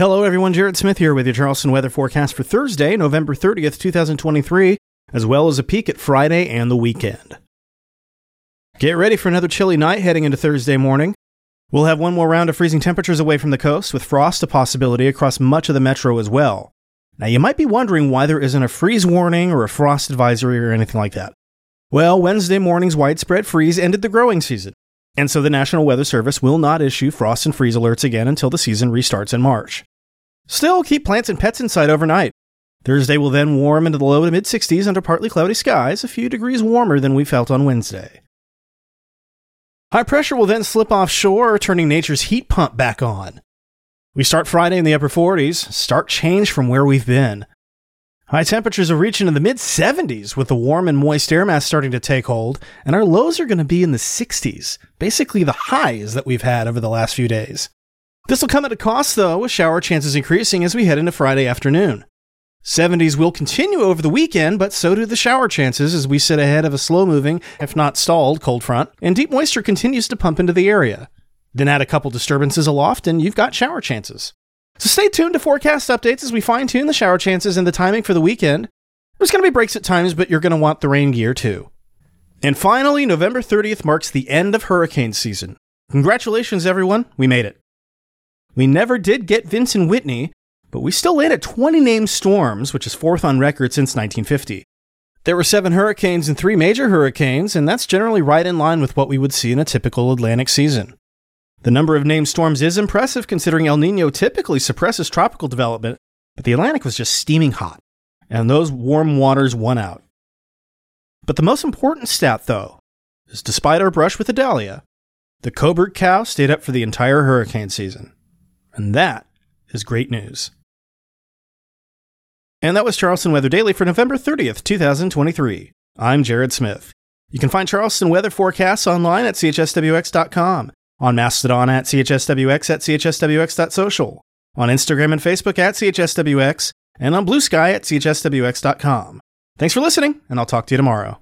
Hello, everyone. Jared Smith here with your Charleston weather forecast for Thursday, November 30th, 2023, as well as a peek at Friday and the weekend. Get ready for another chilly night heading into Thursday morning. We'll have one more round of freezing temperatures away from the coast, with frost a possibility across much of the metro as well. Now, you might be wondering why there isn't a freeze warning or a frost advisory or anything like that. Well, Wednesday morning's widespread freeze ended the growing season, and so the National Weather Service will not issue frost and freeze alerts again until the season restarts in March. Still, keep plants and pets inside overnight. Thursday will then warm into the low to mid 60s under partly cloudy skies, a few degrees warmer than we felt on Wednesday. High pressure will then slip offshore, turning nature's heat pump back on. We start Friday in the upper 40s, stark change from where we've been. High temperatures are reaching in the mid 70s with the warm and moist air mass starting to take hold, and our lows are going to be in the 60s, basically the highs that we've had over the last few days. This will come at a cost, though, with shower chances increasing as we head into Friday afternoon. 70s will continue over the weekend, but so do the shower chances as we sit ahead of a slow moving, if not stalled, cold front, and deep moisture continues to pump into the area. Then add a couple disturbances aloft, and you've got shower chances. So stay tuned to forecast updates as we fine tune the shower chances and the timing for the weekend. There's going to be breaks at times, but you're going to want the rain gear too. And finally, November 30th marks the end of hurricane season. Congratulations, everyone, we made it. We never did get Vincent Whitney, but we still landed 20 named storms, which is fourth on record since 1950. There were seven hurricanes and three major hurricanes, and that's generally right in line with what we would see in a typical Atlantic season. The number of named storms is impressive considering El Nino typically suppresses tropical development, but the Atlantic was just steaming hot, and those warm waters won out. But the most important stat, though, is despite our brush with Idalia, the Coburg cow stayed up for the entire hurricane season. And that is great news. And that was Charleston Weather Daily for November 30th, 2023. I'm Jared Smith. You can find Charleston weather forecasts online at chswx.com, on Mastodon at chswx at chswx.social, on Instagram and Facebook at chswx, and on Bluesky at chswx.com. Thanks for listening, and I'll talk to you tomorrow.